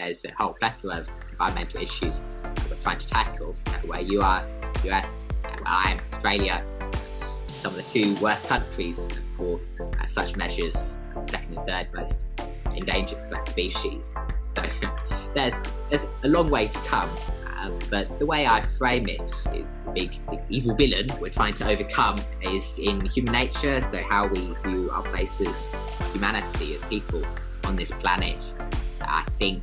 there's a whole plethora of environmental issues that we're trying to tackle. Where you are, US, where I am, Australia, some of the two worst countries for uh, such measures, second and third most endangered black species. So there's there's a long way to come. Uh, but the way I frame it is the big, big evil villain we're trying to overcome is in human nature, so how we view our place as humanity, as people on this planet. I think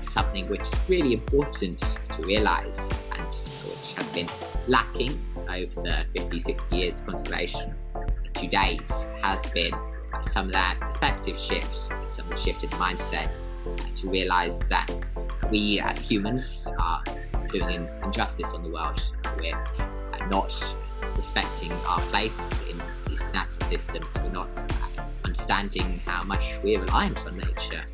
something which is really important to realise and which has been lacking over the 50, 60 years of conservation to date has been some of that perspective shift, some of the shift in mindset to realise that we as humans are doing injustice on the world. We're not respecting our place in these natural systems. We're not understanding how much we're reliant on nature.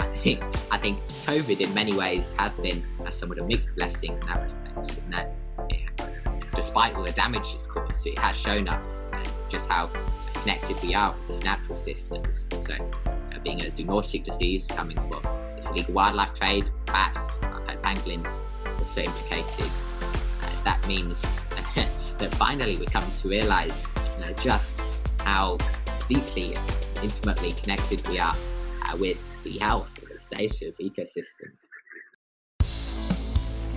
I think, I think COVID in many ways has been a somewhat a mixed blessing in that respect. In that, yeah, despite all the damage it's caused, it has shown us uh, just how connected we are with natural systems. So, uh, being a zoonotic disease coming from illegal wildlife trade, bats, pangolins also implicated. Uh, that means that finally we're coming to realise uh, just how deeply, intimately connected we are uh, with the health of the state of ecosystems.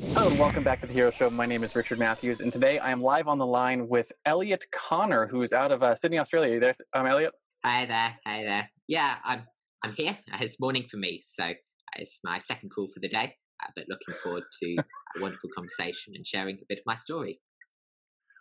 Hello and welcome back to the Hero Show. My name is Richard Matthews, and today I am live on the line with Elliot Connor, who is out of uh, Sydney, Australia. You there, um, Elliot? Hi there, hi there. Yeah, I'm I'm here. It's morning for me, so it's my second call for the day. Uh, but looking forward to a wonderful conversation and sharing a bit of my story.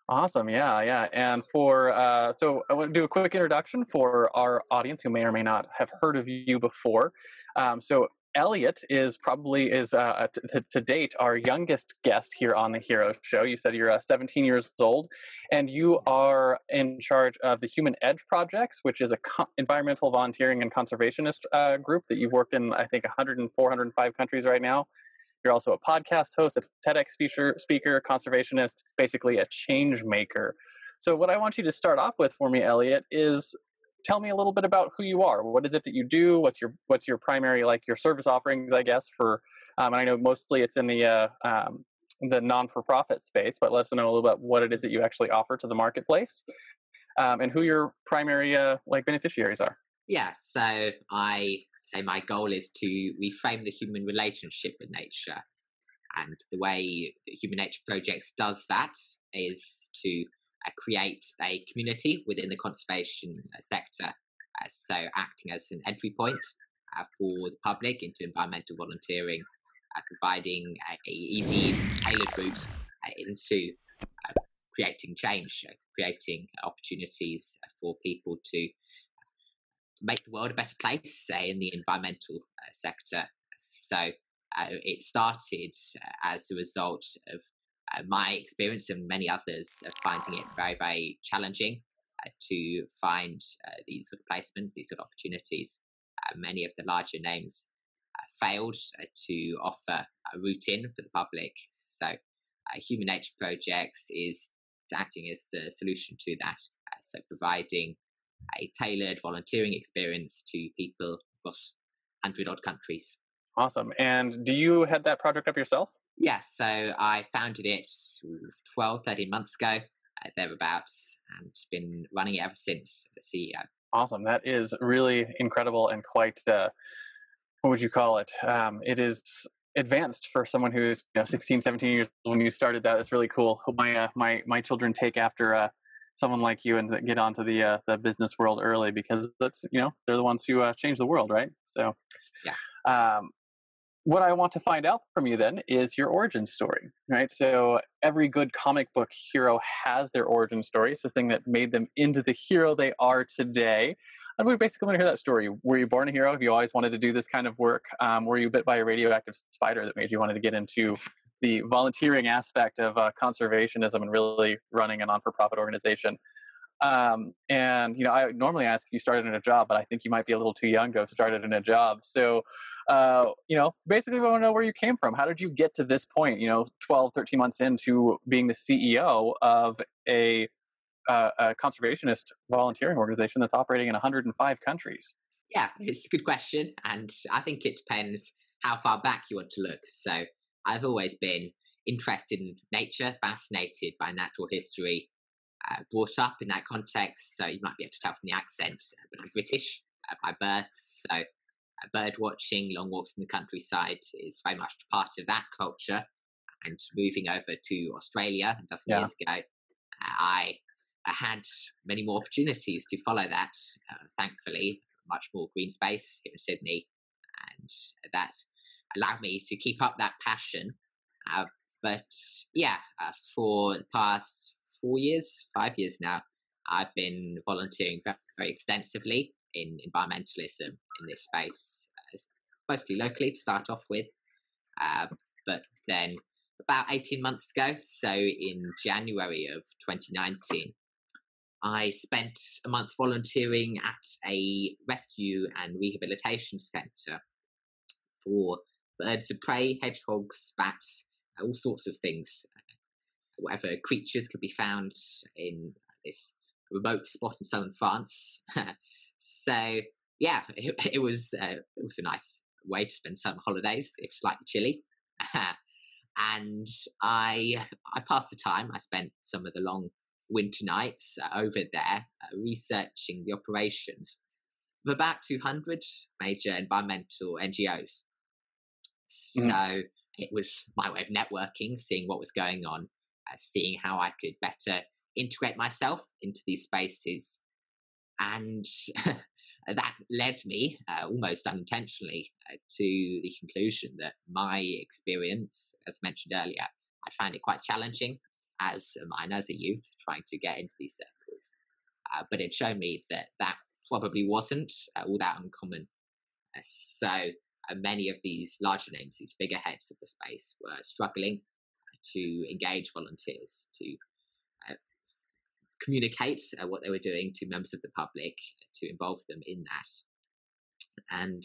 Awesome, yeah, yeah. And for uh, so I want to do a quick introduction for our audience who may or may not have heard of you before. Um, so Elliot is probably is uh, to, to, date our youngest guest here on the Hero Show. You said you're uh, 17 years old, and you are in charge of the Human Nature Projects, which is a co- environmental volunteering and conservationist uh, group that you've worked in, I think, 104, 105 countries right now. You're also a podcast host, a TEDx speaker, speaker, conservationist, basically a change maker. So, what I want you to start off with for me, Elliot, is tell me a little bit about who you are. What is it that you do? What's your what's your primary like your service offerings? I guess for um, and I know mostly it's in the uh, um, the non for profit space, but let us know a little bit what it is that you actually offer to the marketplace, um, and who your primary uh, like beneficiaries are. Yeah, so I say my goal is to reframe the human relationship with nature, and the way Human Nature Projects does that is to Uh, create a community within the conservation uh, sector. Uh, so, acting as an entry point uh, for the public into environmental volunteering, uh, providing a, easy, tailored route into creating change, creating opportunities for people to make the world a better place in the environmental sector. So uh, it started as a result of uh, my experience and many others of finding it very, very challenging uh, to find uh, these sort of placements, these sort of opportunities. Uh, many of the larger names uh, failed uh, to offer a route in for the public. So, Human Nature Projects is acting as the solution to that. so, providing a tailored volunteering experience to people across 100 odd countries. Awesome. And do you head that project up yourself? Yeah, so I founded it 12, 13 months ago, uh, thereabouts, and been running it ever since the CEO. Awesome. That is really incredible and quite, uh, what would you call it? Um, it is advanced for someone who's you know 16 17 years old when you started that it's really cool my uh, my my children take after uh, someone like you and get onto the uh, the business world early because that's you know they're the ones who uh, change the world right so yeah um, what I want to find out from you then is your origin story, right? So every good comic book hero has their origin story. It's the thing that made them into the hero they are today. And we basically want to hear that story. Were you born a hero? Have you always wanted to do this kind of work? Um, were you bit by a radioactive spider that made you wanted to get into the volunteering aspect of uh, conservationism and really running a non-for-profit organization? Um, and you know, I normally ask if you started in a job, but I think you might be a little too young to have started in a job. So, uh, you know, basically, we want to know where you came from. How did you get to this point? You know, 12, 13 months into being the CEO of a, uh, a conservationist volunteering organization that's operating in 105 countries. Yeah, it's a good question, and I think it depends how far back you want to look. So, I've always been interested in nature, fascinated by natural history uh, brought up in that context. So you might be able to tell from the accent, uh, but I'm British uh, by birth. So uh, bird watching, long walks in the countryside is very much part of that culture. And moving over to Australia a dozen yeah. years ago, I, I had many more opportunities to follow that. thankfully, much more green space here in Sydney, and that allowed me to keep up that passion. Uh, but yeah, uh, for the past four years, five years now, I've been volunteering very, extensively in environmentalism in this space, uh, mostly locally to start off with. Uh, but then about 18 months ago, so in January of 2019, I spent a month volunteering at a rescue and rehabilitation centre for birds of prey, hedgehogs, bats, all sorts of things whatever creatures could be found in this remote spot in southern France. so yeah, it, it was uh, it was a nice way to spend summer holidays, if slightly chilly. and I I passed the time. I spent some of the long winter nights uh, over there uh, researching the operations of about 200 major environmental NGOs. Mm-hmm. So it was my way of networking, seeing what was going on, seeing how I could better integrate myself into these spaces. And that led me, uh, almost unintentionally, uh, to the conclusion that my experience, as mentioned earlier, I found it quite challenging as a minor, as a youth, trying to get into these circles. Uh, but it showed me that that probably wasn't uh, all that uncommon. Uh, so many of these larger names, these figureheads of the space, were struggling to engage volunteers, to uh, communicate uh, what they were doing to members of the public, to involve them in that. And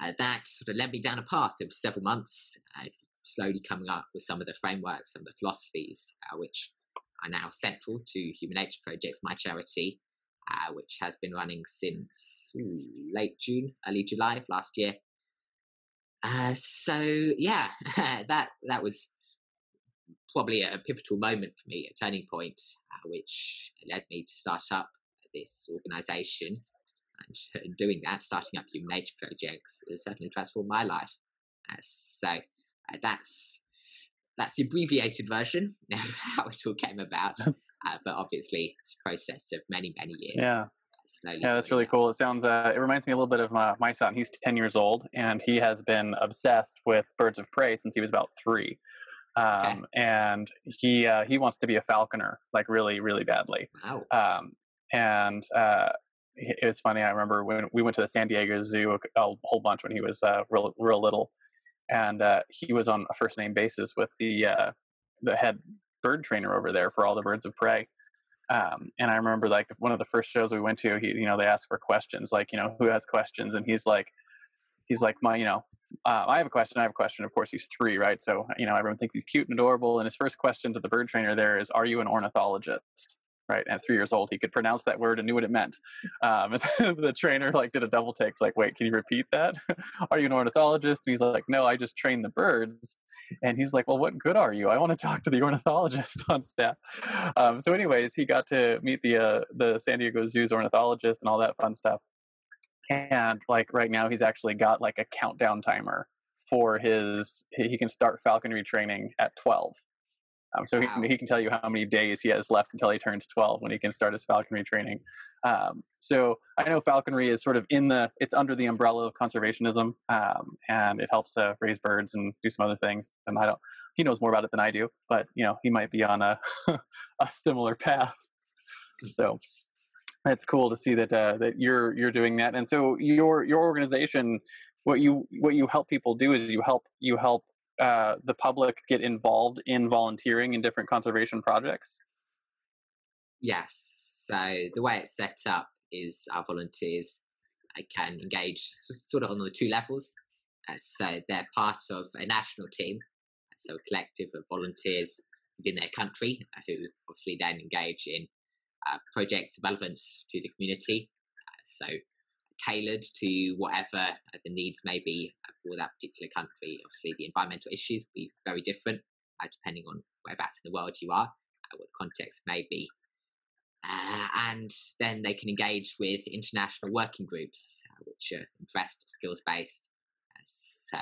uh, that sort of led me down a path of several months, uh, slowly coming up with some of the frameworks, some of the philosophies, uh, which are now central to Human Nature Projects, my charity, uh, which has been running since ooh, late June, early July of last year. Uh, so yeah, that that was probably a pivotal moment for me, a turning point, uh, which led me to start up this organization. And doing that, starting up Human Nature Projects, has certainly transformed my life. Uh, so uh, that's that's the abbreviated version of how it all came about. Uh, but obviously, it's a process of many, many years. Yeah. Slowly yeah, that's really cool. It sounds. Uh, it reminds me a little bit of my, my son. He's ten years old, and he has been obsessed with birds of prey since he was about three um, okay. and he uh, he wants to be a falconer like really really badly. Wow. Um, and uh, it was funny. I remember when we went to the San Diego Zoo a, a whole bunch when he was uh, real real little, and uh, he was on a first name basis with the uh, the head bird trainer over there for all the birds of prey. Um, and I remember like one of the first shows we went to, he, you know, they asked for questions, like, you know, who has questions? And he's like, he's like, my, you know, uh, I have a question. I have a question. Of course, he's three, right? So, you know, everyone thinks he's cute and adorable. And his first question to the bird trainer there is, Are you an ornithologist? Right. And at three years old, he could pronounce that word and knew what it meant. Um, the trainer like did a double take. Like, wait, can you repeat that? are you an ornithologist? And he's like, no, I just train the birds. And he's like, well, what good are you? I want to talk to the ornithologist on staff. Um, so, anyways, he got to meet the uh, the San Diego Zoo's ornithologist and all that fun stuff and like right now he's actually got like a countdown timer for his he can start falconry training at 12 um, so wow. he, he can tell you how many days he has left until he turns 12 when he can start his falconry training. Um, so I know falconry is sort of in the, it's under the umbrella of conservationism um, and it helps uh, raise birds and do some other things. And I don't, he knows more about it than I do, but you know, he might be on a, a similar path. So it's cool to see that, uh, that you're, you're doing that. And so your, your organization, what you, what you help people do is you help, you help uh, the public get involved in volunteering in different conservation projects? Yes. So the way it's set up is our volunteers uh, can engage sort of on the two levels. Uh, so they're part of a national team, so a collective of volunteers within their country uh, who obviously then engage in uh, projects relevant to the community. Uh, so tailored to whatever uh, the needs may be uh, for that particular country. Obviously, the environmental issues will be very different uh, depending on whereabouts in the world you are, uh, what the context may be. Uh, and then they can engage with international working groups, uh, which are interest or skills based. so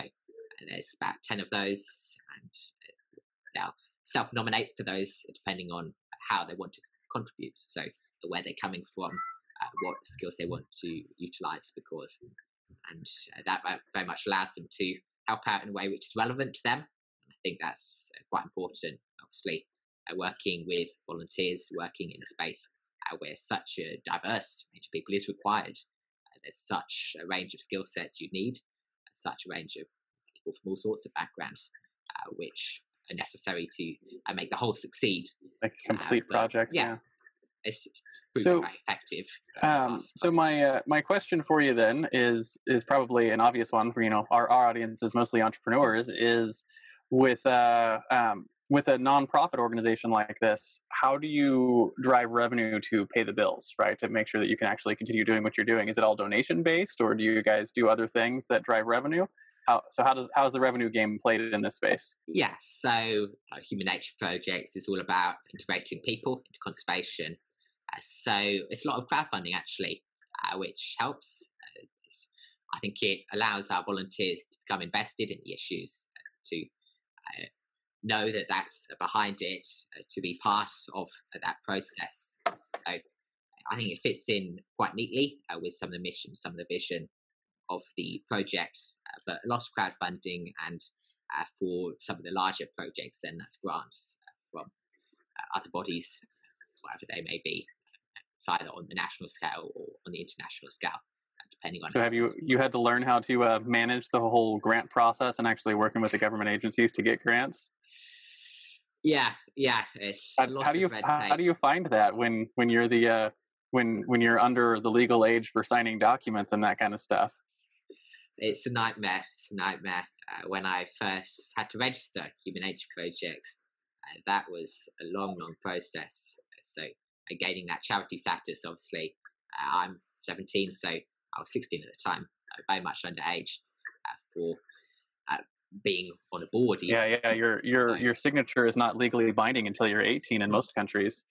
there's about 10 of those, and they'll self nominate for those depending on how they want to contribute. So, where they're coming from, uh, what skills they want to utilize for the cause. And uh, that very much allows them to help out in a way which is relevant to them. And I think that's uh, quite important, obviously, uh, working with volunteers, working in a space uh, where such a diverse range of people is required. Uh, there's such a range of skill sets you need, such a range of people from all sorts of backgrounds, which are necessary to make the whole succeed. Like complete projects, yeah. yeah it's so effective. Um, so my uh, my question for you then is is probably an obvious one for you know our, our audience is mostly entrepreneurs is with uh, um, with a nonprofit organization like this, how do you drive revenue to pay the bills, right? To make sure that you can actually continue doing what you're doing. Is it all donation based, or do you guys do other things that drive revenue? How, so how does how is the revenue game played in this space? Yeah, so uh, Human Nature Projects is all about integrating people into conservation so it's a lot of crowdfunding actually, uh, which helps. Uh, I think it allows our volunteers to become invested in the issues, uh, to uh, know that that's behind it, uh, to be part of that process. So I think it fits in quite neatly with some of the mission, some of the vision of the project, uh, but a lot of crowdfunding and uh, for some of the larger projects, then that's grants uh, from other bodies, whatever they may be either on the national scale or on the international scale depending on so have you you had to learn how to uh, manage the whole grant process and actually working with the government agencies to get grants? Yeah yeah it's how, how do you how, how, do you find that when when you're the uh, when when you're under the legal age for signing documents and that kind of stuff it's a nightmare it's a nightmare uh, when i first had to register human nature projects uh, that was a long long process so gaining that charity status. Obviously, uh, I'm 17, so I was 16 at the time, uh, very much underage uh, for uh, being on a board. Even. Yeah, yeah. Your your your signature is not legally binding until you're 18 in most countries.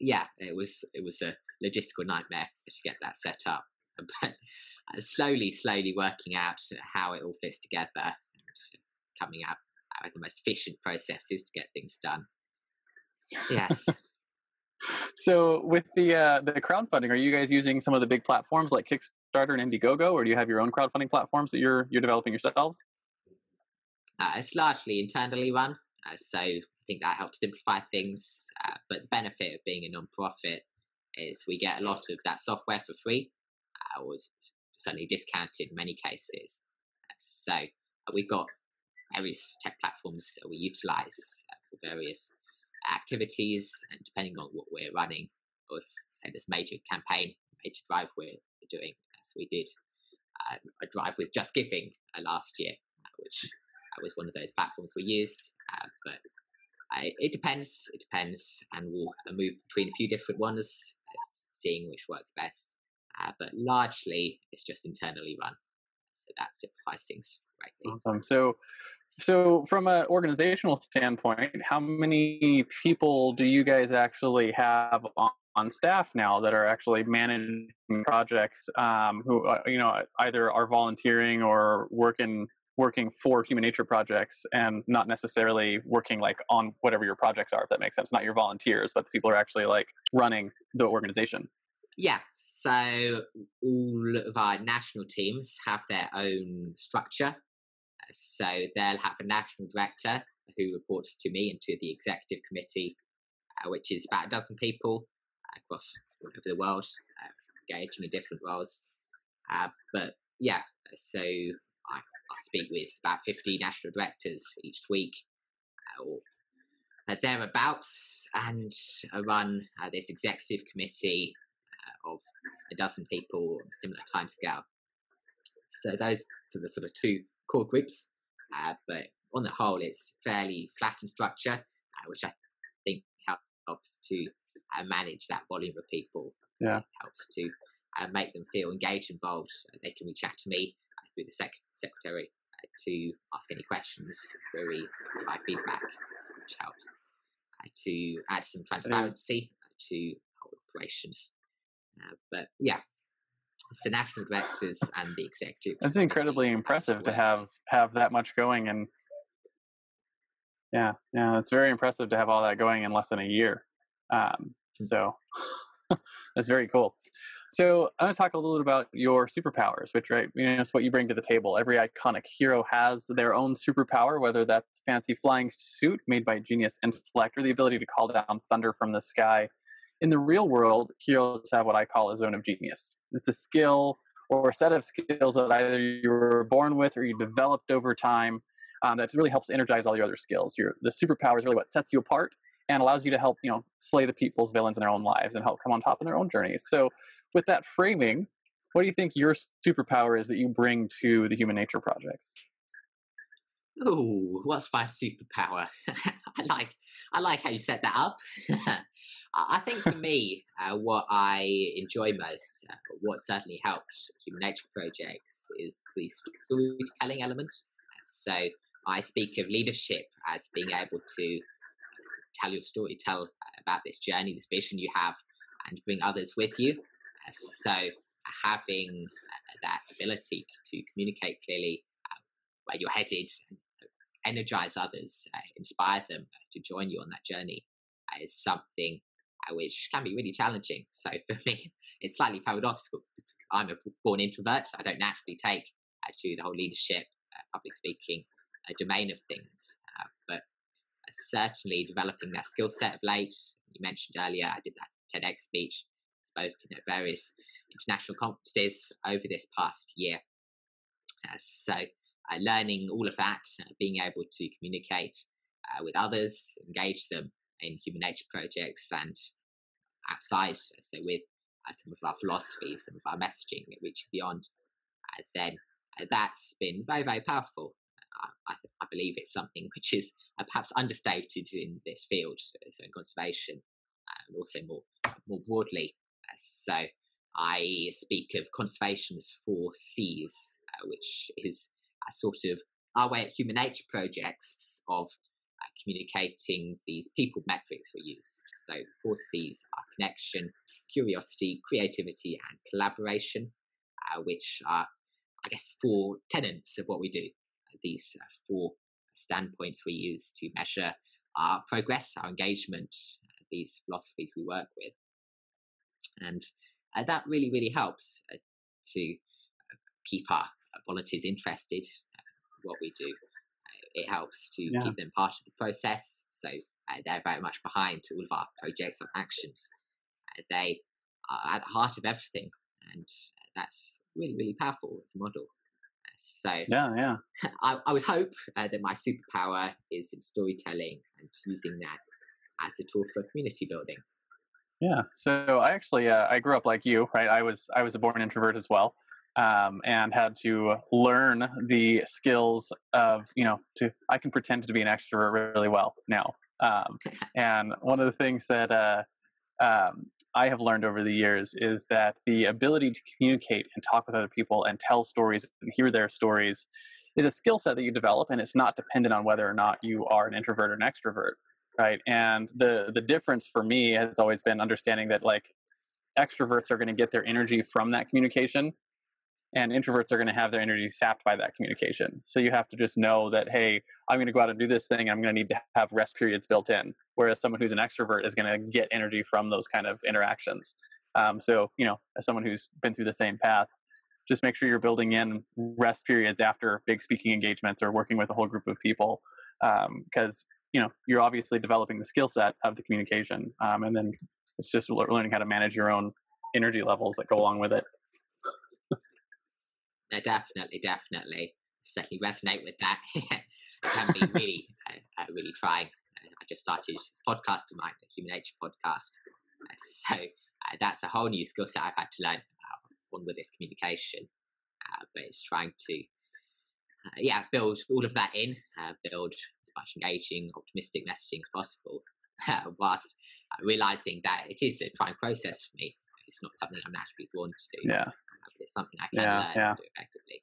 Yeah, it was it was a logistical nightmare to get that set up, but uh, slowly, slowly working out how it all fits together and coming up with the most efficient processes to get things done. Yes. so with the uh, the crowdfunding, are you guys using some of the big platforms like Kickstarter and Indiegogo, or do you have your own crowdfunding platforms that you're you're developing yourselves? Uh, it's largely internally run, uh, so I think that helps simplify things. Uh, but the benefit of being a non-profit is we get a lot of that software for free, uh, or certainly discounted in many cases. so uh, we've got various tech platforms that we utilize for various activities and depending on what we're running, or if say this major campaign, major drive we're doing, as we did uh, a drive with Just Giving uh, last year, uh, which was one of those platforms we used. Uh, but it depends, it depends, and we'll uh, move between a few different ones, seeing which works best. Uh, but largely, it's just internally run, so that simplifies things greatly. Awesome. So, so from an organizational standpoint, how many people do you guys actually have on, on staff now that are actually managing projects? Um, who uh, you know either are volunteering or working working for human nature projects and not necessarily working like on whatever your projects are if that makes sense not your volunteers but the people are actually like running the organization yeah so all of our national teams have their own structure. So they'll have a national director who reports to me and to the executive committee uh, which is about a dozen people across all over the world uh, engaging in different roles. Uh, but yeah so I, I speak with about 50 national directors each week uh, or uh, thereabouts, and I run uh, this executive committee of a dozen people on a similar timescale. So those are the sort of two core groups, uh, but on the whole, it's fairly flat in structure, uh, which I think helps to manage that volume of people. Yeah, it helps to make them feel engaged, involved. they can reach out to me through the sec- secretary uh, to ask any questions, query, provide feedback, which helps uh, to add some transparency to operations. Uh, but yeah, it's the national directors and the executive. That's incredibly impressive to have have that much going, and yeah, yeah, it's very impressive to have all that going in less than a year. Um, hmm. so that's very cool. So I'm going to talk a little bit about your superpowers, which right, you know, it's what you bring to the table. Every iconic hero has their own superpower, whether that's fancy flying suit made by genius intellect or the ability to call down thunder from the sky. In the real world, heroes have what I call a zone of genius. It's a skill or a set of skills that either you were born with or you developed over time um, that really helps energize all your other skills. Your the superpower is really what sets you apart and allows you to help you know slay the people's villains in their own lives and help come on top in their own journeys so with that framing what do you think your superpower is that you bring to the human nature projects oh what's my superpower. I like i like how you set that up. I think for me uh, what i enjoy most uh, what certainly helps human nature projects is the storytelling element. So i speak of leadership as being able to tell your story, tell about this journey, this vision you have, and bring others with you. Uh, so having uh, that ability to communicate clearly uh, where you're headed, energize others, inspire them uh, to join you on that journey uh, is something uh, which can be really challenging. So for me, it's slightly paradoxical. I'm a born introvert. I don't naturally take to the whole leadership, public speaking domain of things. but certainly developing that skill set of late. You mentioned earlier, I did that TEDx speech, spoken at various international conferences over this past year. Uh, so, uh, learning all of that, uh, being able to communicate uh, with others, engage them in human nature projects and outside, so with uh, some of our philosophies, some of our messaging, reaching beyond, uh, then that's been very, very powerful. I, I, believe it's something which is uh, perhaps understated in this field, so in conservation, and also more more broadly. Uh, so I speak of conservation as four C's, uh, which is sort of our way at Human Nature projects of uh, communicating these people metrics we use. So four C's are connection, curiosity, creativity, and collaboration, uh, which are, I guess, four tenets of what we do these uh, four standpoints we use to measure our progress, our engagement, uh, these philosophies we work with. And uh, that really, really helps uh, to uh, keep our Uh, volunteers interested in what we do. Uh, it helps to yeah. keep them part of the process. So they're very much behind all of our projects and actions. they are at the heart of everything. And that's really, really powerful as a model. So yeah, yeah. I, I would hope uh, that my superpower is in storytelling and using that as a tool for community building. Yeah. So I actually uh, I grew up like you, right? I was I was a born introvert as well. Um, and had to learn the skills of you know to I can pretend to be an extrovert really well now. Um, and one of the things that uh, um, I have learned over the years is that the ability to communicate and talk with other people and tell stories and hear their stories is a skill set that you develop, and it's not dependent on whether or not you are an introvert or an extrovert, right? And the the difference for me has always been understanding that like extroverts are going to get their energy from that communication, and introverts are going to have their energy sapped by that communication. So you have to just know that hey i'm going to go out and do this thing and i'm going to need to have rest periods built in whereas someone who's an extrovert is going to get energy from those kind of interactions. Um, so you know as someone who's been through the same path just make sure you're building in rest periods after big speaking engagements or working with a whole group of people because um, you know you're obviously developing the skill set of the communication um, and then it's just learning how to manage your own energy levels that go along with it no definitely definitely certainly resonate with that it can be really uh, uh, really trying uh, i just started this podcast of mine the human nature podcast uh, so uh, that's a whole new skill set i've had to learn one with this communication but it's trying to uh, yeah, build all of that in, uh, build as much engaging, optimistic messaging as possible, uh, whilst realizing that it is a trying process for me. It's not something I'm naturally drawn to. Yeah. It's something I can yeah, learn yeah. do effectively.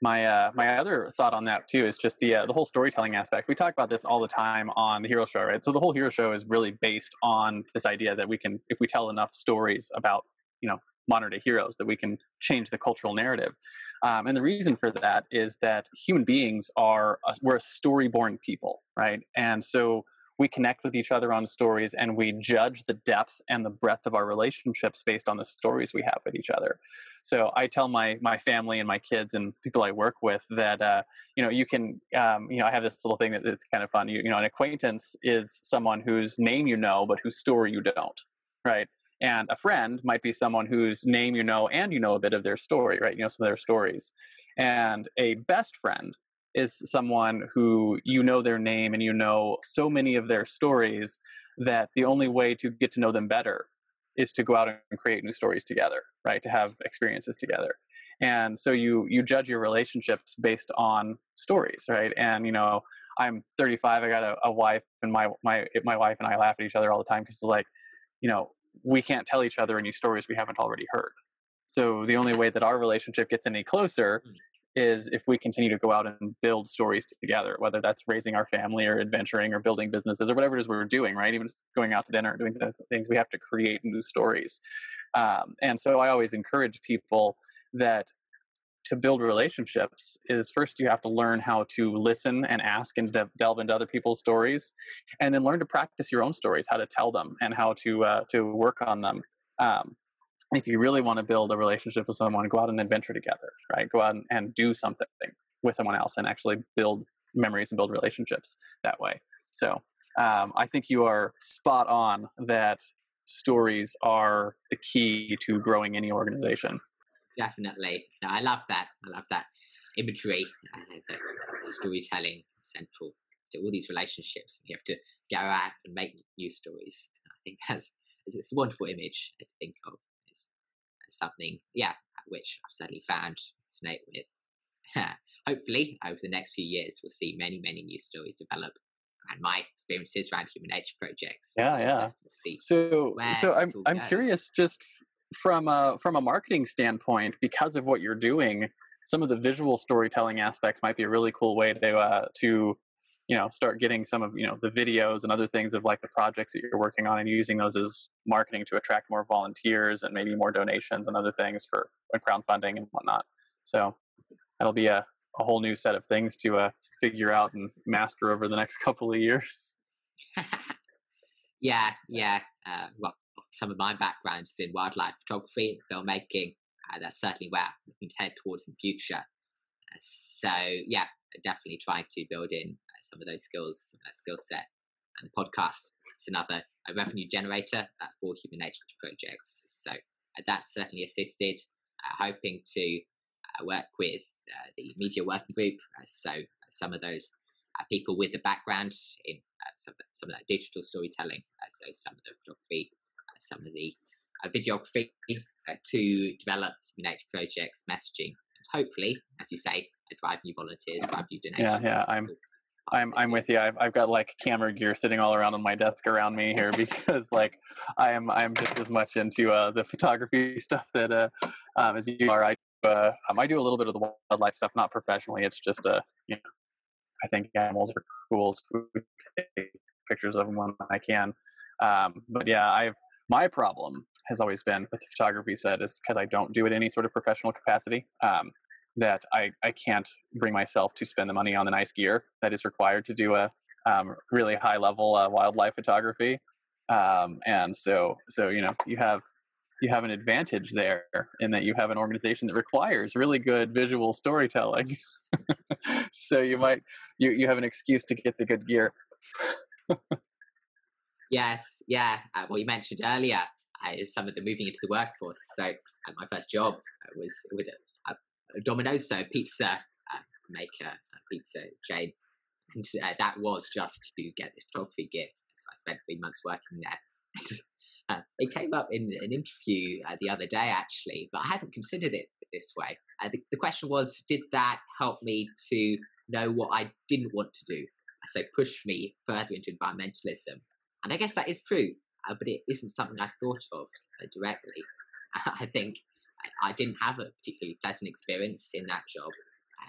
My uh, my other thought on that too is just the uh, the whole storytelling aspect. We talk about this all the time on the Hero Show, right? So the whole Hero Show is really based on this idea that we can, if we tell enough stories about you know modern day heroes that we can change the cultural narrative um, and the reason for that is that human beings are a, we're a story born people right and so we connect with each other on stories and we judge the depth and the breadth of our relationships based on the stories we have with each other so i tell my my family and my kids and people i work with that uh, you know you can um, you know i have this little thing that is kind of fun you, you know an acquaintance is someone whose name you know but whose story you don't right and a friend might be someone whose name you know and you know a bit of their story, right? You know some of their stories. And a best friend is someone who you know their name and you know so many of their stories that the only way to get to know them better is to go out and create new stories together, right? To have experiences together. And so you you judge your relationships based on stories, right? And you know, I'm 35. I got a, a wife, and my my my wife and I laugh at each other all the time because it's like, you know, we can't tell each other any stories we haven't already heard. So the only way that our relationship gets any closer mm. Is if we continue to go out and build stories together, whether that's raising our family or adventuring or building businesses or whatever it is we're doing, right? Even just going out to dinner and doing those things, we have to create new stories. Um, and so I always encourage people that to build relationships is first you have to learn how to listen and ask and de- delve into other people's stories and then learn to practice your own stories how to tell them and how to uh, to work on them um, if you really want to build a relationship with someone go out and adventure together right go out and, and do something with someone else and actually build memories and build relationships that way so um, i think you are spot on that stories are the key to growing any organization definitely. No, I love that. I love that imagery, storytelling central to all these relationships. You have to go out and make new stories. I think that's it's a wonderful image to think of. Something, yeah, which I've certainly found resonate with. Hopefully, over the next few years, we'll see many, many new stories develop and my experiences around human nature projects. Yeah, yeah. So, so I'm I'm goes. curious, just from a from a marketing standpoint, because of what you're doing, some of the visual storytelling aspects might be a really cool way to uh, to you know start getting some of you know the videos and other things of like the projects that you're working on and using those as marketing to attract more volunteers and maybe more donations and other things for crowdfunding and whatnot. So that'll be a, a whole new set of things to uh, figure out and master over the next couple of years. yeah, yeah. Uh, well, some of my background is in wildlife photography and filmmaking. Uh, that's certainly where I'm looking to head towards in the future. Uh, so yeah, definitely trying to build in some of those skills, that skill set. And the podcast is another a revenue generator uh, for human nature projects. So uh, that's certainly assisted. Uh, hoping to work with the media working group. so some of those people with the background in some, some of that digital storytelling. so some of the photography some of the uh, videography uh, to develop human nature projects, messaging, and hopefully, as you say, drive new volunteers, drive new donations. Yeah, yeah, I'm. I'm I'm with you. I've I've got like camera gear sitting all around on my desk around me here because like I am I'm just as much into uh, the photography stuff that uh, um, as you are. I uh, um, I do a little bit of the wildlife stuff, not professionally. It's just a uh, you know I think animals are cool. So take pictures of them when I can. Um, but yeah, I've My problem has always been with the photography set is because I don't do it in any sort of professional capacity. Um, that I, I can't bring myself to spend the money on the nice gear that is required to do a um, really high level uh, wildlife photography. Um, and so, so you know, you have you have an advantage there in that you have an organization that requires really good visual storytelling. so you might you you have an excuse to get the good gear. yes, yeah. Uh, well, you mentioned earlier uh, is some of the moving into the workforce. So uh, my first job uh, was with Domino's, so pizza uh, maker, pizza chain, and uh, that was just to get this photography gear. So I spent three months working there. Uh, it came up in an interview uh, the other day, actually, but I hadn't considered it this way. Uh, the, the, question was, did that help me to know what I didn't want to do? So push me further into environmentalism. And I guess that is true, uh, but it isn't something I thought of uh, directly. I think I, I, didn't have a particularly pleasant experience in that job.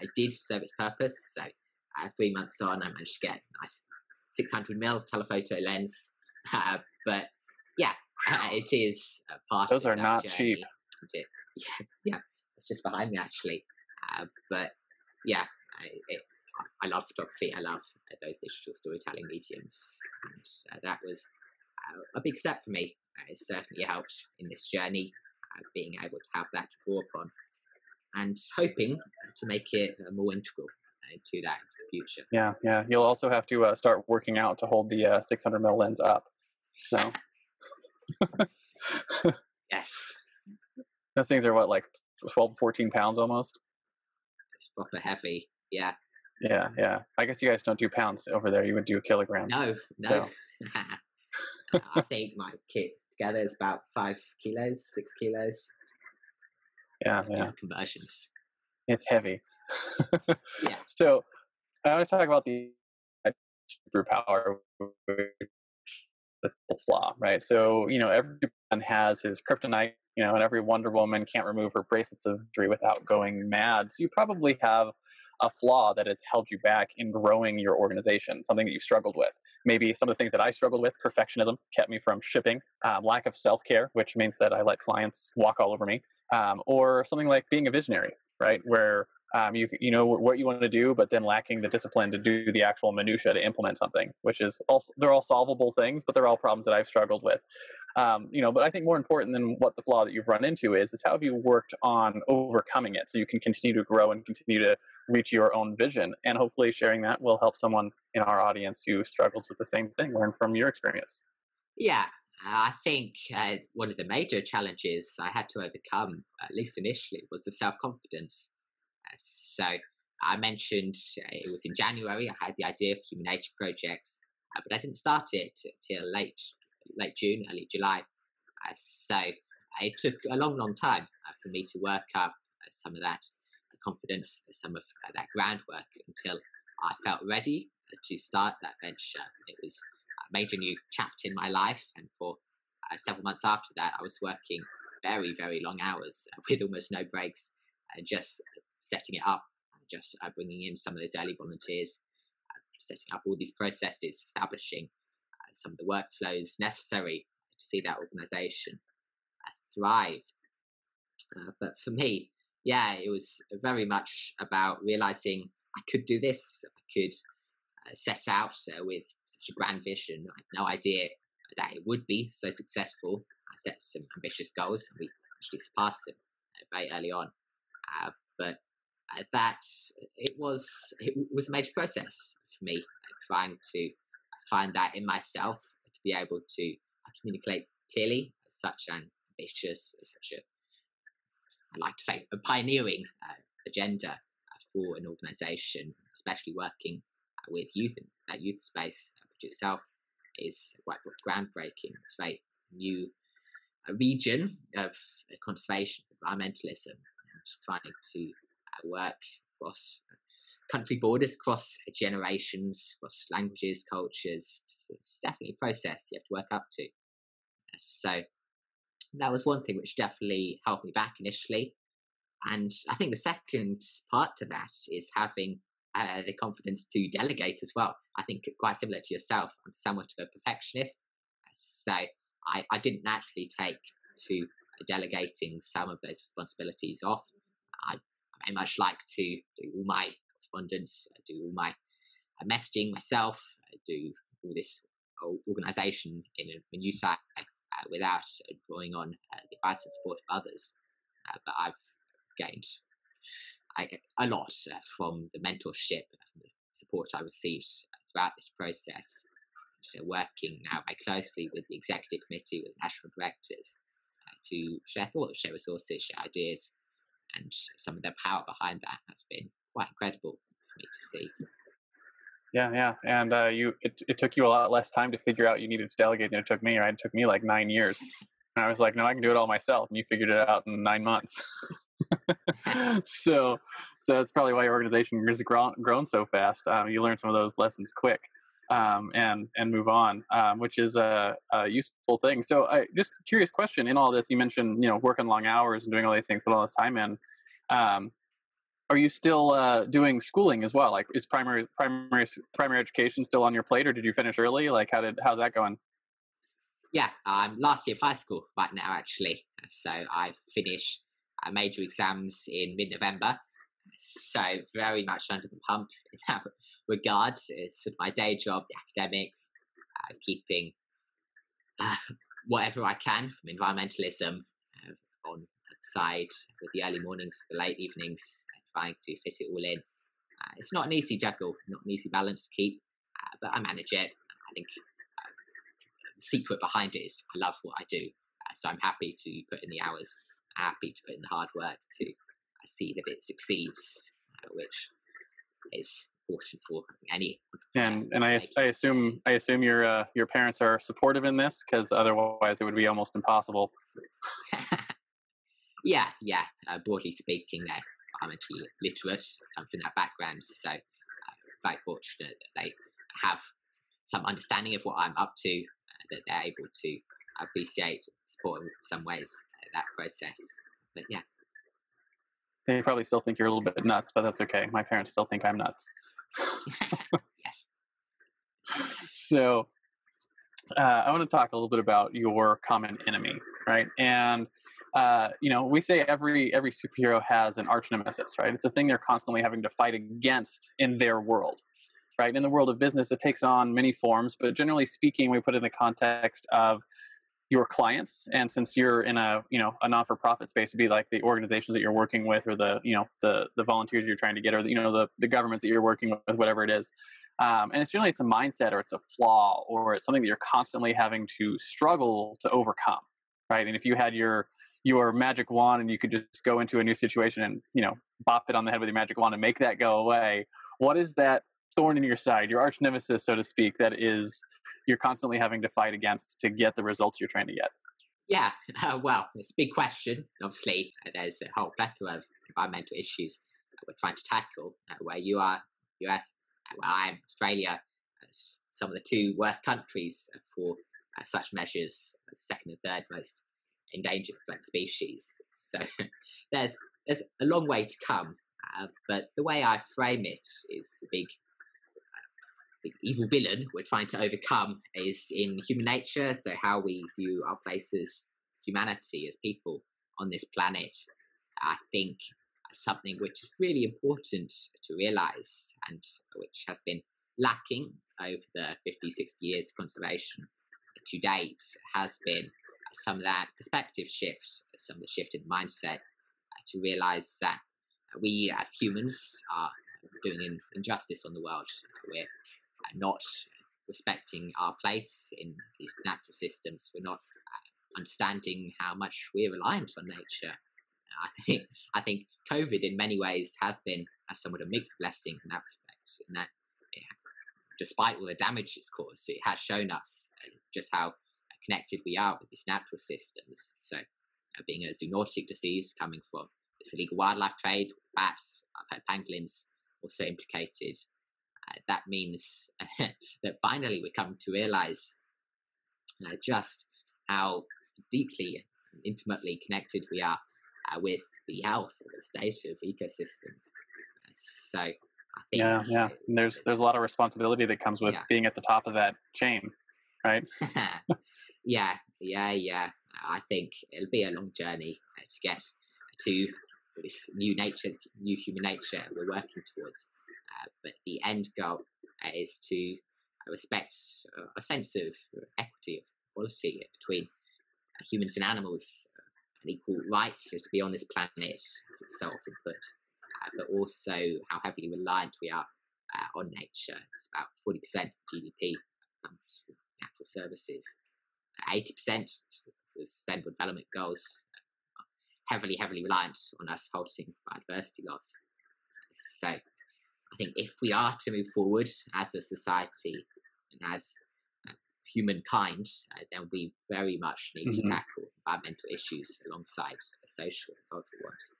I did serve its purpose. So uh, three months on, I managed to get a nice 600 mil telephoto lens. but yeah, it is part. Those are not journey. cheap. Yeah, yeah, it's just behind me actually. Uh, but yeah, I, it, I love photography. I love uh, those digital storytelling mediums, and uh, that was uh, a big step for me. it certainly helped in this journey, uh, being able to have that to draw upon, and hoping to make it uh, more integral uh, into that into the future. Yeah, yeah. You'll also have to uh, start working out to hold the 600 mil lens up. So. yes. Those things are what, like 12, 14 pounds almost? It's proper heavy. Yeah. Yeah, yeah. I guess you guys don't do pounds over there. You would do kilograms. No, no. So. I think my kit together is about five kilos, six kilos. Yeah, yeah. Conversions. It's heavy. yeah. So I want to talk about the super power, the flaw, right? So, you know, everyone has his kryptonite, you know, and every Wonder Woman can't remove her bracelets of victory without going mad. So you probably have a flaw that has held you back in growing your organization, something that you've struggled with. Maybe some of the things that I struggled with, perfectionism, kept me from shipping, um, lack of self care, which means that I let clients walk all over me, um, or something like being a visionary, right? Where um, you you know what you want to do, but then lacking the discipline to do the actual minutia to implement something, which is also they're all solvable things, but they're all problems that I've struggled with. Um, you know, but I think more important than what the flaw that you've run into is is how have you worked on overcoming it so you can continue to grow and continue to reach your own vision, and hopefully sharing that will help someone in our audience who struggles with the same thing learn from your experience. Yeah, I think uh, one of the major challenges I had to overcome, at least initially, was the self confidence so I mentioned uh, it was in January. I had the idea for Human Nature projects, uh, but I didn't start it till late late June, early July. Uh, so it took a long, long time for me to work up some of that confidence, some of that groundwork until I felt ready to start that venture. It was a major new chapter in my life, and for uh, several months after that, I was working very, very long hours with almost no breaks, uh, just setting it up, just uh, bringing in some of those early volunteers, uh, setting up all these processes, establishing uh, some of the workflows necessary to see that organization uh, thrive. Uh, but for me, yeah, it was very much about realizing I could do this. I could set out with such a grand vision. I had no idea that it would be so successful. I set some ambitious goals and we actually surpassed them very early on. Uh, but that it was it was a major process for me uh, trying to find that in myself to be able to communicate clearly such an ambitious such a I like to say a pioneering uh, agenda uh, for an organization especially working uh, with youth in that youth space which itself is quite groundbreaking. It's a very new region of conservation environmentalism and trying to work across country borders, across generations, across languages, cultures. It's definitely a process you have to work up to. So that was one thing which definitely held me back initially. And I think the second part to that is having uh, the confidence to delegate as well. I think quite similar to yourself, I'm somewhat of a perfectionist. So I, I didn't naturally take to delegating some of those responsibilities off. I, I much like to do all my correspondence, do all my uh, messaging myself, do all this organization in a minute uh, without drawing on uh, the advice and support of others. Uh, but I've gained I, a lot uh, from the mentorship, from the support I received throughout this process. So working now very closely with the executive committee, with national directors, uh, to share thoughts, share resources, share ideas, and some of the power behind that has been quite incredible for me to see. Yeah, yeah, and uh, you it, it took you a lot less time to figure out you needed to delegate than it took me. Right, it took me like nine years, and I was like, no, I can do it all myself, and you figured it out in nine months. so, so that's probably why your organization has grown, grown so fast. Um, you learn some of those lessons quick, um, and and move on, um, which is a, a, useful thing. So, I just curious question in all this. You mentioned you know working long hours and doing all these things, put all this time in. Um, are you still uh, doing schooling as well? Like, is primary primary primary education still on your plate, or did you finish early? Like, how did how's that going? Yeah, I'm last year of high school right now, actually. So I finish uh, major exams in mid-November. So very much under the pump regard. It's my day job, the academics, uh, keeping uh, whatever I can from environmentalism uh, on side with the early mornings, the late evenings, trying to fit it all in. Uh, it's not an easy juggle, not an easy balance to keep, uh, but I manage it. I think the secret behind it is I love what I do. so I'm happy to put in the hours happy to put in the hard work to uh, see that it succeeds, uh, which is important for any. And and I, I assume I assume your uh, your parents are supportive in this because otherwise it would be almost impossible. yeah, yeah. Uh, broadly speaking, they're environmentally literate um, from that background, so uh, very fortunate that they have some understanding of what I'm up to, uh, that they're able to appreciate support in some ways that process. But yeah. They probably still think you're a little bit nuts, but that's okay. My parents still think I'm nuts. yes. So, uh, I want to talk a little bit about your common enemy, right? And uh, you know, we say every every superhero has an arch nemesis, right? It's a thing they're constantly having to fight against in their world, right? In the world of business, it takes on many forms, but generally speaking, we put it in the context of your clients and since you're in a you know a non-for-profit space to be like the organizations that you're working with or the you know the the volunteers you're trying to get or the, you know the, the governments that you're working with whatever it is. Um, and it's generally it's a mindset or it's a flaw or it's something that you're constantly having to struggle to overcome right? And if you had your your magic wand and you could just go into a new situation and you know bop it on the head with your magic wand and make that go away what is that thorn in your side, your arch nemesis, so to speak, that is you're constantly having to fight against to get the results you're trying to get? Yeah, uh, well, it's a big question. Obviously, there's a whole plethora of environmental issues that we're trying to tackle. Uh, where you are, US, uh, where I am, Australia, some of the two worst countries for uh, such measures, second and third most endangered species. So there's there's a long way to come. Uh, but the way I frame it is a big evil villain we're trying to overcome is in human nature. So how we view our place as humanity, as people on this planet. I think something which is really important to realize and which has been lacking over the 50, 60 years of conservation to date has been some of that perspective shift, some of the shift in mindset uh, to realize that we as humans are doing injustice on the world. We're not respecting our place in these natural systems. We're not uh, understanding how much we're reliant on nature. I think I think COVID in many ways has been a somewhat a mixed blessing in that respect. In that, despite all the damage it's caused, it has shown us uh, just how connected we are with these natural systems. So, uh, being a zoonotic disease coming from this illegal wildlife trade, bats, pangolins also implicated, uh, that means that finally we come to realize uh, just how deeply and intimately connected we are uh, with the health the state of ecosystems. So I think yeah, yeah. And there's there's a lot of responsibility that comes with yeah. being at the top of that chain, right? yeah, Yeah, yeah. I think it'll be a long journey uh, to get to this new nature, this new human nature we're working towards. Uh, but the end goal uh, is to respect a sense of equity, of equality between humans and animals, and equal rights to be on this planet as itself input, uh, but also how heavily reliant we are uh, on nature. It's about 40% of GDP comes from natural services. 80% of Sustainable Development Goals heavily, heavily reliant on us halting biodiversity loss. So I think if we are to move forward as a society and as uh, humankind, uh, then we very much need mm-hmm. to tackle environmental issues alongside social and cultural ones.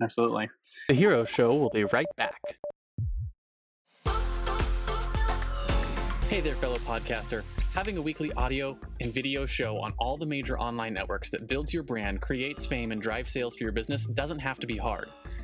Absolutely. The Hero Show will be right back. Hey there, fellow podcaster. Having a weekly audio and video show on all the major online networks that builds your brand, creates fame, and drives sales for your business doesn't have to be hard.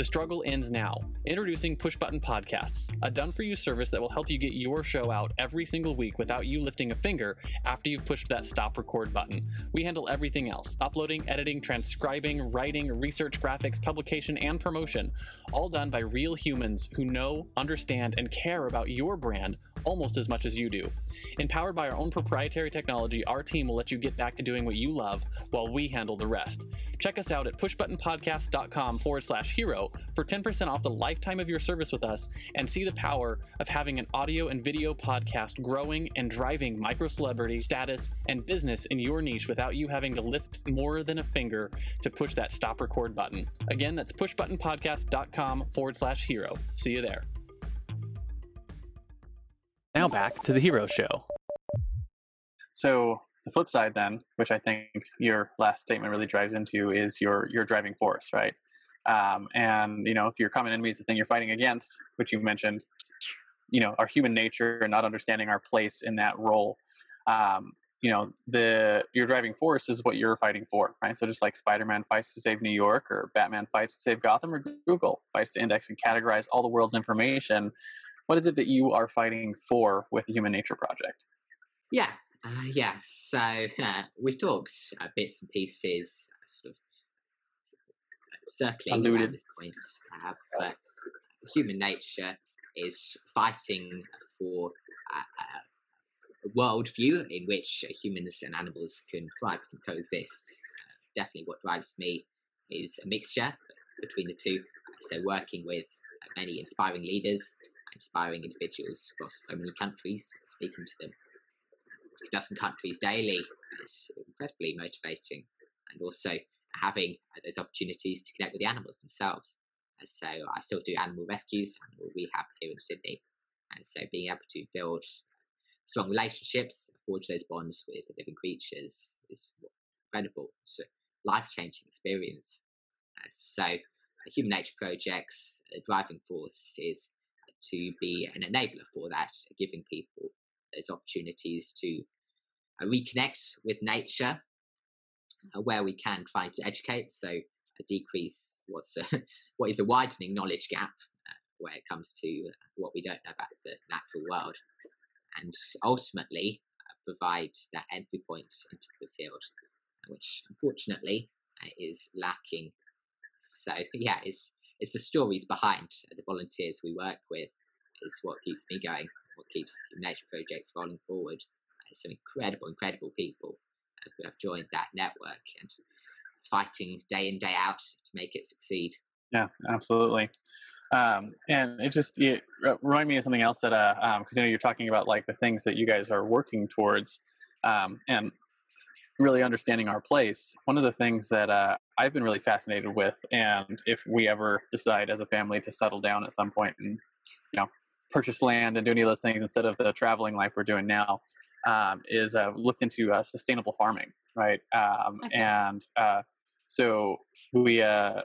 The struggle ends now. Introducing Push Button Podcasts, a done for you service that will help you get your show out every single week without you lifting a finger after you've pushed that stop record button. We handle everything else uploading, editing, transcribing, writing, research, graphics, publication, and promotion, all done by real humans who know, understand, and care about your brand almost as much as you do. Empowered by our own proprietary technology, our team will let you get back to doing what you love while we handle the rest. Check us out at pushbuttonpodcast.com forward slash hero for 10% off the lifetime of your service with us and see the power of having an audio and video podcast growing and driving micro celebrity status and business in your niche without you having to lift more than a finger to push that stop record button. Again, that's pushbuttonpodcast.com forward slash hero. See you there. Now back to the hero show. So the flip side then, which I think your last statement really drives into, is your your driving force, right? Um, and you know, if your common enemy is the thing you're fighting against, which you mentioned, you know, our human nature and not understanding our place in that role. Um, you know, the your driving force is what you're fighting for, right? So just like Spider-Man fights to save New York, or Batman fights to save Gotham, or Google fights to index and categorize all the world's information what is it that you are fighting for with the Human Nature Project? Yeah, uh, yeah. So uh, we've talked uh, bits and pieces, uh, sort of circling Alluded. around this point, uh, but human nature is fighting for uh, a worldview in which humans and animals can thrive and coexist. definitely, what drives me is a mixture between the two. So, working with many inspiring leaders inspiring individuals across so many countries, speaking to them a dozen countries daily is incredibly motivating. And also having those opportunities to connect with the animals themselves. And so I still do animal rescues, animal rehab here in Sydney. And so being able to build strong relationships, forge those bonds with living creatures is incredible. It's a life changing experience. Uh, so, Human Nature Project's driving force is to be an enabler for that, giving people those opportunities to uh, reconnect with nature uh, where we can try to educate, so uh, decrease what's a, what is a widening knowledge gap uh, where it comes to uh, what we don't know about the natural world, and ultimately uh, provide that entry point into the field, which unfortunately is lacking. So yeah, it's it's the stories behind the volunteers we work with is what keeps me going, what keeps nature projects rolling forward. There's some incredible, incredible people uh, who have joined that network and fighting day in day out to make it succeed. Yeah, absolutely. Um, and it just it remind me of something else that uh, because um, you know you're talking about like the things that you guys are working towards, um, and really understanding our place. One of the things that uh, I've been really fascinated with, and if we ever decide as a family to settle down at some point and you know purchase land and do any of those things instead of the traveling life we're doing now, um, is uh, looked into uh, sustainable farming, right? Um, okay. And uh, so we uh,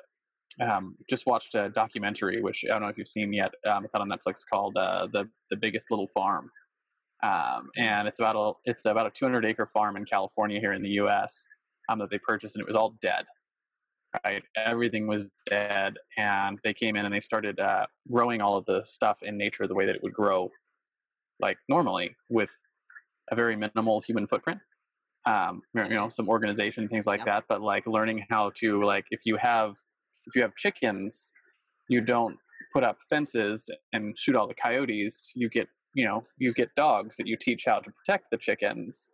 um, just watched a documentary, which I don't know if you've seen yet. Um, it's out on Netflix called uh, the the Biggest Little Farm, um, and it's about a it's about a 200 acre farm in California here in the U.S. Um, that they purchased, and it was all dead. Right, everything was dead, and they came in and they started uh, growing all of the stuff in nature the way that it would grow, like normally with a very minimal human footprint um, you know some organization things like yep. that but like learning how to like if you have if you have chickens you don't put up fences and shoot all the coyotes you get you know you get dogs that you teach how to protect the chickens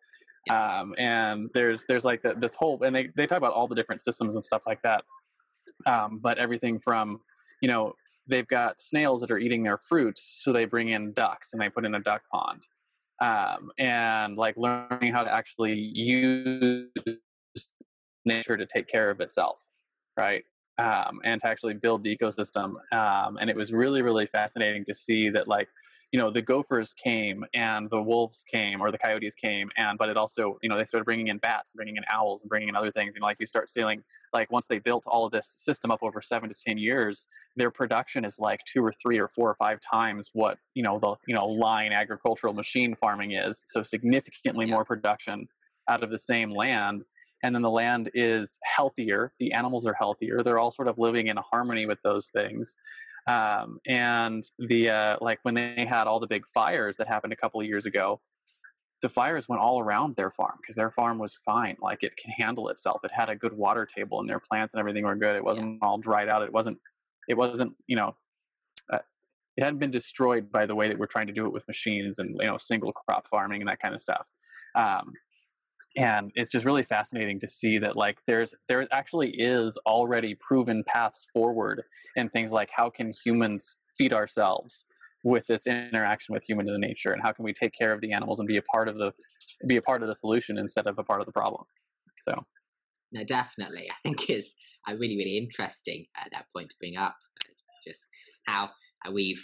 um, and there's there's like the, this whole and they, they talk about all the different systems and stuff like that. Um, but everything from you know they've got snails that are eating their fruits so they bring in ducks and they put in a duck pond. Um, and like learning how to actually use nature to take care of itself, right? Um, and to actually build the ecosystem. Um, and it was really, really fascinating to see that, like, you know the gophers came and the wolves came or the coyotes came and but it also you know they started bringing in bats bringing in owls and bringing in other things and like you start seeing like once they built all of this system up over seven to ten years their production is like two or three or four or five times what you know the you know line agricultural machine farming is so significantly yeah. more production out of the same land and then the land is healthier the animals are healthier they're all sort of living in harmony with those things um, and the uh, like when they had all the big fires that happened a couple of years ago, the fires went all around their farm because their farm was fine. Like it can handle itself. It had a good water table, and their plants and everything were good. It wasn't all dried out. It wasn't. It wasn't. You know, uh, it hadn't been destroyed by the way that we're trying to do it with machines and you know single crop farming and that kind of stuff. Um, and it's just really fascinating to see that like there's there actually is already proven paths forward and things like how can humans feed ourselves with this interaction with human nature and how can we take care of the animals and be a part of the be a part of the solution instead of a part of the problem. So. No definitely. I think is uh, really really interesting at that point to bring up uh, just how uh, we've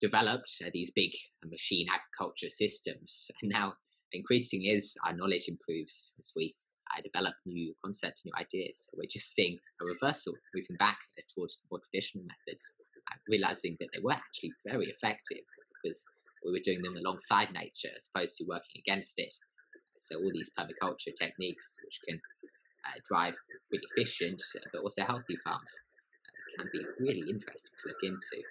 developed uh, these big uh, machine agriculture systems. And now increasingly as our knowledge improves, as we uh, develop new concepts, new ideas, we're just seeing a reversal, moving back towards more traditional methods, uh, realizing that they were actually very effective because we were doing them alongside nature as opposed to working against it. So all these permaculture techniques, which can uh, drive really efficient uh, but also healthy farms, uh, can be really interesting to look into.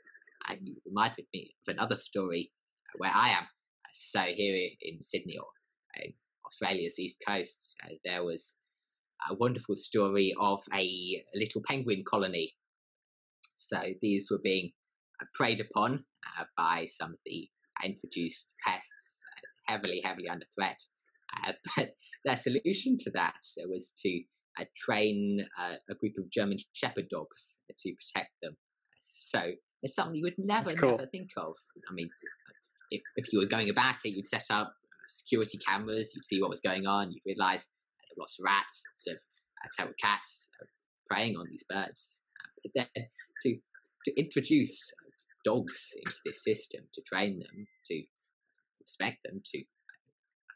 And you reminded me of another story uh, where I am so here in Sydney or uh, Australia's east coast, uh, there was a wonderful story of a little penguin colony. So these were being uh, preyed upon uh, by some of the introduced pests, uh, heavily, heavily under threat. Uh, but their solution to that was to train a group of German Shepherd dogs to protect them. So it's something you would never, cool. never think of. I mean, if, if you were going about it, you'd set up security cameras, you'd see what was going on, you'd realize there were lots of rats, lots of uh, feral cats uh, preying on these birds. Uh, but then to, to introduce dogs into this system, to train them, to respect them, to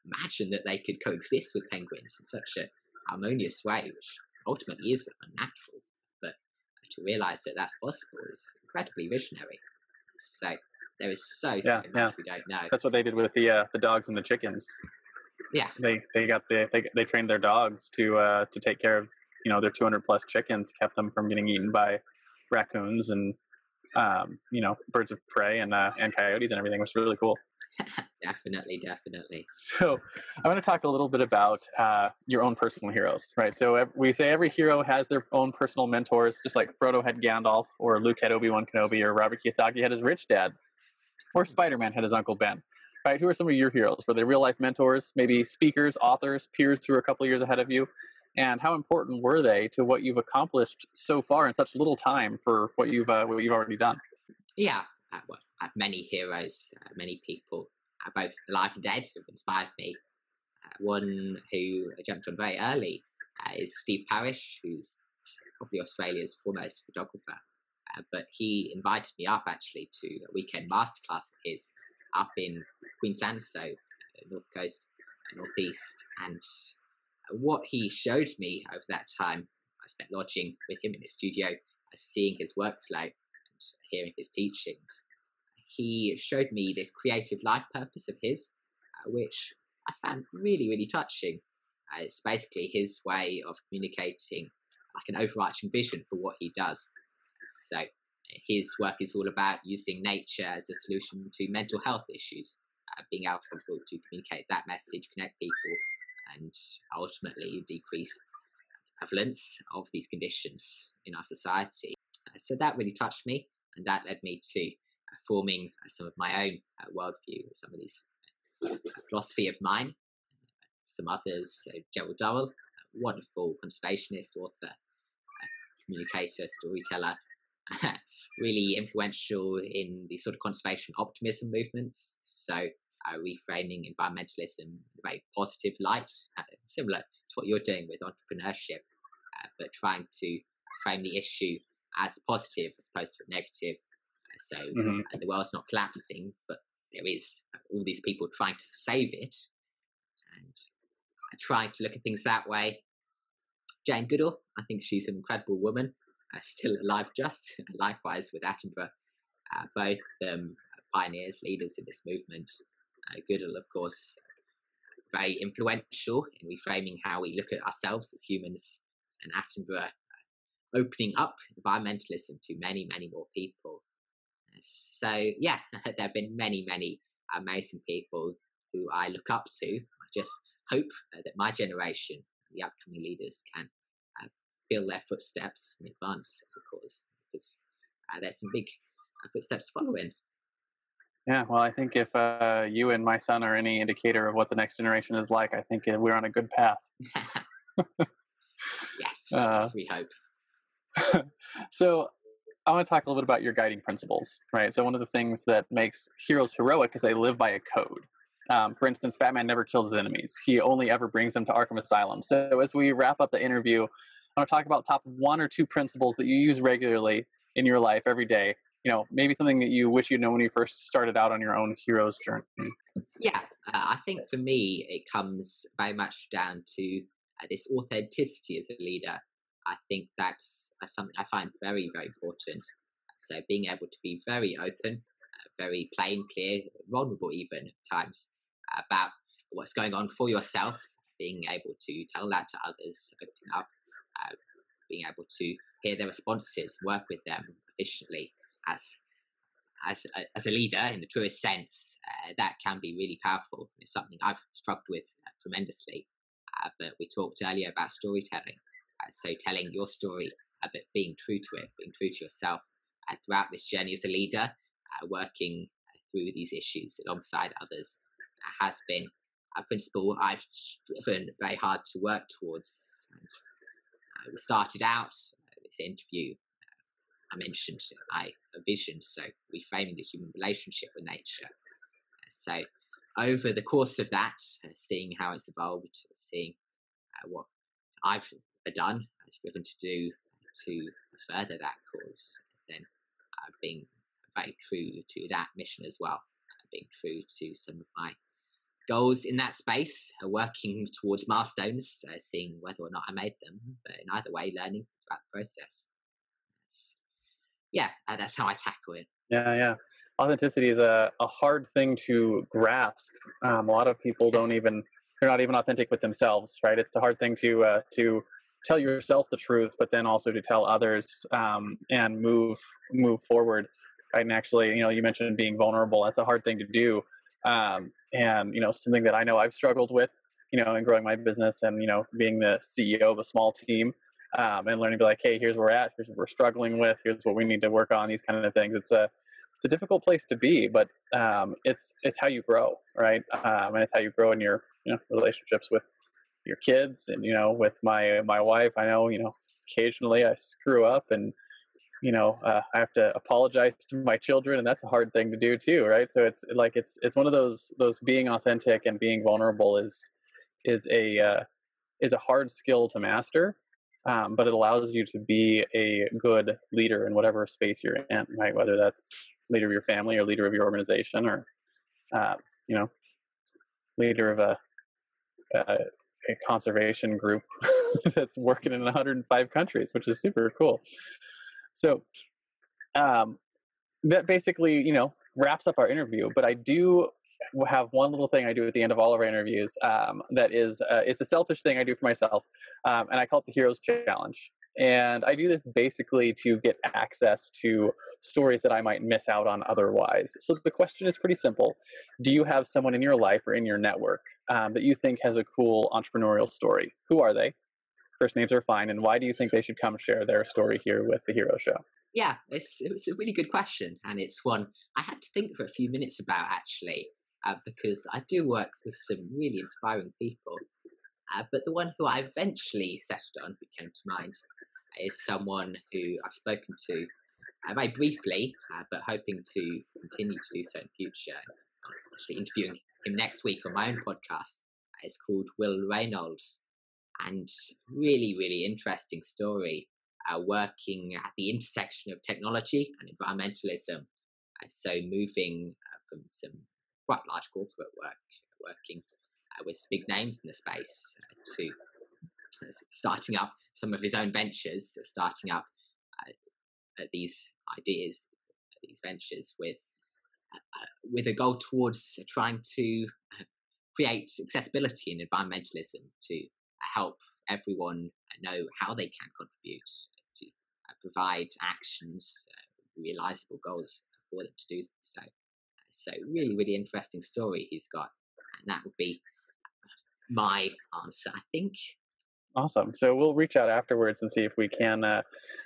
imagine that they could coexist with penguins in such a harmonious way, which ultimately is unnatural, but to realize that that's possible is incredibly visionary. So there is so so much yeah. we don't know. That's what they did with the uh, the dogs and the chickens. Yeah, they they got the they they trained their dogs to uh, to take care of you know their 200 plus chickens, kept them from getting eaten by raccoons and um, you know birds of prey and uh, and coyotes and everything, which was really cool. definitely, definitely. So, I want to talk a little bit about uh, your own personal heroes, right? So, we say every hero has their own personal mentors, just like Frodo had Gandalf, or Luke had Obi Wan Kenobi, or Robert Kiyosaki had his rich dad or Spider-Man had his Uncle Ben. Right? Who are some of your heroes? Were they real life mentors, maybe speakers, authors, peers who were a couple of years ahead of you? And how important were they to what you've accomplished so far in such little time for what you've uh, what you've already done? Yeah, uh, uh, many heroes, uh, many people, uh, both alive and dead, have inspired me. Uh, one who I jumped on very early is Steve Parish, who's probably Australia's foremost photographer. Uh, but he invited me up actually to a weekend masterclass of his up in Queensland, so uh, north coast, uh, northeast, and what he showed me over that time, I spent lodging with him in his studio, seeing his workflow and hearing his teachings, he showed me this creative life purpose of his, uh, which I found really, really touching. Uh, it's basically his way of communicating like an overarching vision for what he does. So his work is all about using nature as a solution to mental health issues, uh, being able to communicate that message, connect people, and ultimately decrease the prevalence of these conditions in our society. Uh, so that really touched me, and that led me to uh, forming uh, some of my own uh, worldview, some of these uh, philosophy of mine. Some others, Gerald Durrell, wonderful conservationist, author, communicator, storyteller, really influential in the sort of conservation optimism movements. So, uh, reframing environmentalism in a very positive light, uh, similar to what you're doing with entrepreneurship, uh, but trying to frame the issue as positive as opposed to negative. Uh, so, mm-hmm. Uh, the world's not collapsing, but there is all these people trying to save it and trying to look at things that way. Jane Goodall, I think she's an incredible woman uh, still alive just. Likewise with Attenborough, uh, both um, pioneers, leaders in this movement. Uh, Goodall, of course, very influential in reframing how we look at ourselves as humans, and Attenborough uh, opening up environmentalism to many, many more people. So, yeah, there have been many, many amazing people who I look up to. I just hope that my generation, the upcoming leaders, can fill their footsteps in advance of the cause uh, there's some big uh, footsteps following. Yeah, well, I think if uh, you and my son are any indicator of what the next generation is like, I think uh, we're on a good path. yes, uh, yes, we hope. so, I want to talk a little bit about your guiding principles, right? So, one of the things that makes heroes heroic is they live by a code. Um, for instance, Batman never kills his enemies; he only ever brings them to Arkham Asylum. So, as we wrap up the interview, I want to talk about top one or two principles that you use regularly in your life every day. You know, maybe something that you wish you'd known when you first started out on your own hero's journey. Yeah, uh, I think for me, it comes very much down to uh, this authenticity as a leader. I think that's uh, something I find very, very important. So being able to be very open, uh, very plain, clear, vulnerable even at times about what's going on for yourself, being able to tell that to others, open up, uh, being able to hear their responses, work with them efficiently as as a, as a leader in the truest sense, uh, that can be really powerful. It's something I've struggled with uh, tremendously. Uh, but we talked earlier about storytelling. Uh, so telling your story, uh, but being true to it, being true to yourself throughout this journey as a leader, working through these issues alongside others has been a principle I've striven very hard to work towards. And started out uh, this interview. Uh, I mentioned I a vision, so reframing the human relationship with nature. Uh, so over the course of that, seeing how it's evolved, seeing what I've done, striven to do to further that cause, then I've been very true to that mission as well, being true to some of my goals in that space, uh, working towards milestones, uh, seeing whether or not I made them, but in either way, learning throughout the process. That's, yeah, uh, that's how I tackle it. Yeah, yeah. Authenticity is a, a hard thing to grasp. Um, a lot of people don't even, they're not even authentic with themselves, right? It's a hard thing to, uh, to tell yourself the truth, but then also to tell others um, and move, move forward. Right. And actually, you know, you mentioned being vulnerable. That's a hard thing to do. Um, and you know something that I know I've struggled with, you know, in growing my business and you know being the CEO of a small team um, and learning to be like, hey, here's where we're at, here's what we're struggling with, here's what we need to work on, these kind of things. It's a it's a difficult place to be, but um, it's it's how you grow, right? Um, and it's how you grow in your you know relationships with your kids and you know with my my wife. I know you know occasionally I screw up and you know uh, i have to apologize to my children and that's a hard thing to do too right? So it's like it's it's one of those those being authentic and being vulnerable is is a uh, is a hard skill to master um, but it allows you to be a good leader in whatever space you're in right? Whether that's leader of your family or leader of your organization or uh, you know leader of a, a, a conservation group that's working in 105 countries which is super cool So um, that basically, you know, wraps up our interview. But I do have one little thing I do at the end of all of our interviews um, that is uh, it's a selfish thing I do for myself, um, and I call it the Heroes Challenge. And I do this basically to get access to stories that I might miss out on otherwise. So the question is pretty simple Do you have someone in your life or in your network um, that you think has a cool entrepreneurial story? Who are they? First names are fine. And why do you think they should come share their story here with the Hero Show? Yeah, it's, it's a really good question. And it's one I had to think for a few minutes about actually, uh, because I do work with some really inspiring people. Uh, but the one who I eventually settled on, who came to mind, is someone who I've spoken to uh, very briefly, uh, but hoping to continue to do so in future. I'm actually interviewing him next week on my own podcast. It's called Will Reynolds, and really, really interesting story. Uh, working at the intersection of technology and environmentalism, uh, so moving uh, from some quite large corporate work, working uh, with big names in the space, to starting up some of his own ventures, starting up uh, these ideas, these ventures with uh, with a goal towards trying to uh, create accessibility in environmentalism to help everyone know how they can contribute to uh, provide actions, uh, realizable goals for them to do so. So really, really interesting story he's got, and that would be my answer, I think. Awesome. So we'll reach out afterwards and see if we can uh,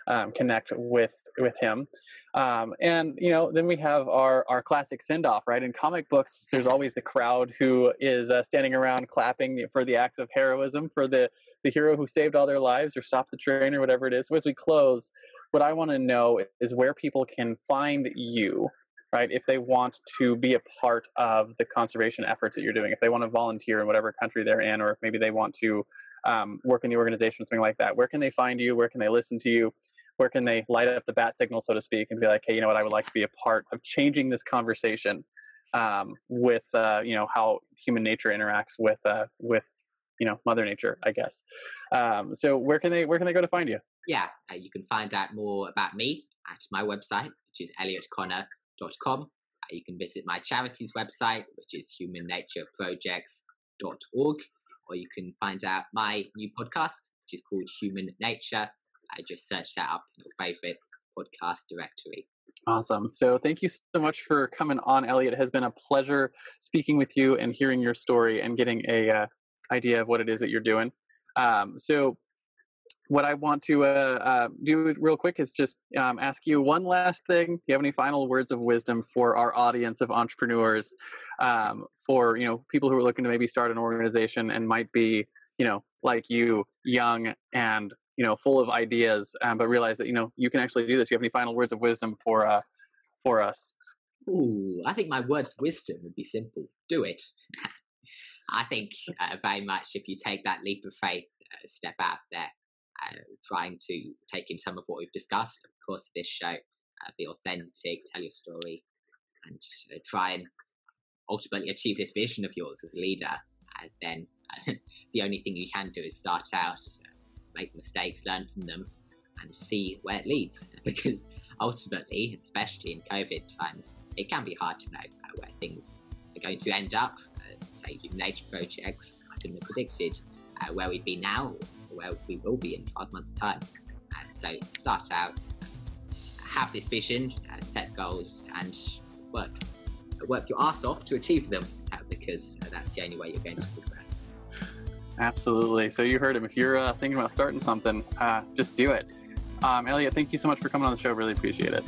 um, connect with with him. Um, and you know, then we have our our classic send off, right? In comic books, there's always the crowd who is uh, standing around clapping for the acts of heroism for the the hero who saved all their lives or stopped the train or whatever it is. So as we close, what I want to know is where people can find you right? If they want to be a part of the conservation efforts that you're doing, if they want to volunteer in whatever country they're in, or if maybe they want to um, work in the organization, something like that, where can they find you? Where can they listen to you? Where can they light up the bat signal, so to speak, and be like, hey, you know what? I would like to be a part of changing this conversation um, with, uh, you know, how human nature interacts with, uh, with, you know, Mother Nature, I guess. Um, so where can they where can they go to find you? Yeah, uh, you can find out more about me at my website, which is Elliot Connor humannature.com. Uh, you can visit my charity's website, which is humannatureprojects.org, or you can find out my new podcast, which is called Human Nature. I just search that up in your favorite podcast directory. Awesome. So thank you so much for coming on, Elliot. It has been a pleasure speaking with you and hearing your story and getting a uh, idea of what it is that you're doing. Um, so what I want to uh, uh, do real quick is just um, ask you one last thing. Do you have any final words of wisdom for our audience of entrepreneurs, um, for you know people who are looking to maybe start an organization and might be you know like you, young and you know full of ideas, um, but realize that you know you can actually do this. Do you have any final words of wisdom for uh, for us? Ooh, I think my words of wisdom would be simple: do it. I think uh, very much if you take that leap of faith, uh, step out there uh, trying to take in some of what we've discussed, of course, this show, uh, be authentic, tell your story, and uh, try and ultimately achieve this vision of yours as a leader. And then the only thing you can do is start out, make mistakes, learn from them, and see where it leads. Because ultimately, especially in COVID times, it can be hard to know uh, where things are going to end up. Uh, say, human nature projects, I couldn't have predicted uh, where we'd be now where we will be in 12 months' time. Uh, so start out, have this vision, uh, set goals, and work work your ass off to achieve them uh, because uh, that's the only way you're going to progress. Absolutely. So you heard him. If you're uh, thinking about starting something, uh, just do it. Um, Elliot, thank you so much for coming on the show. Really appreciate it.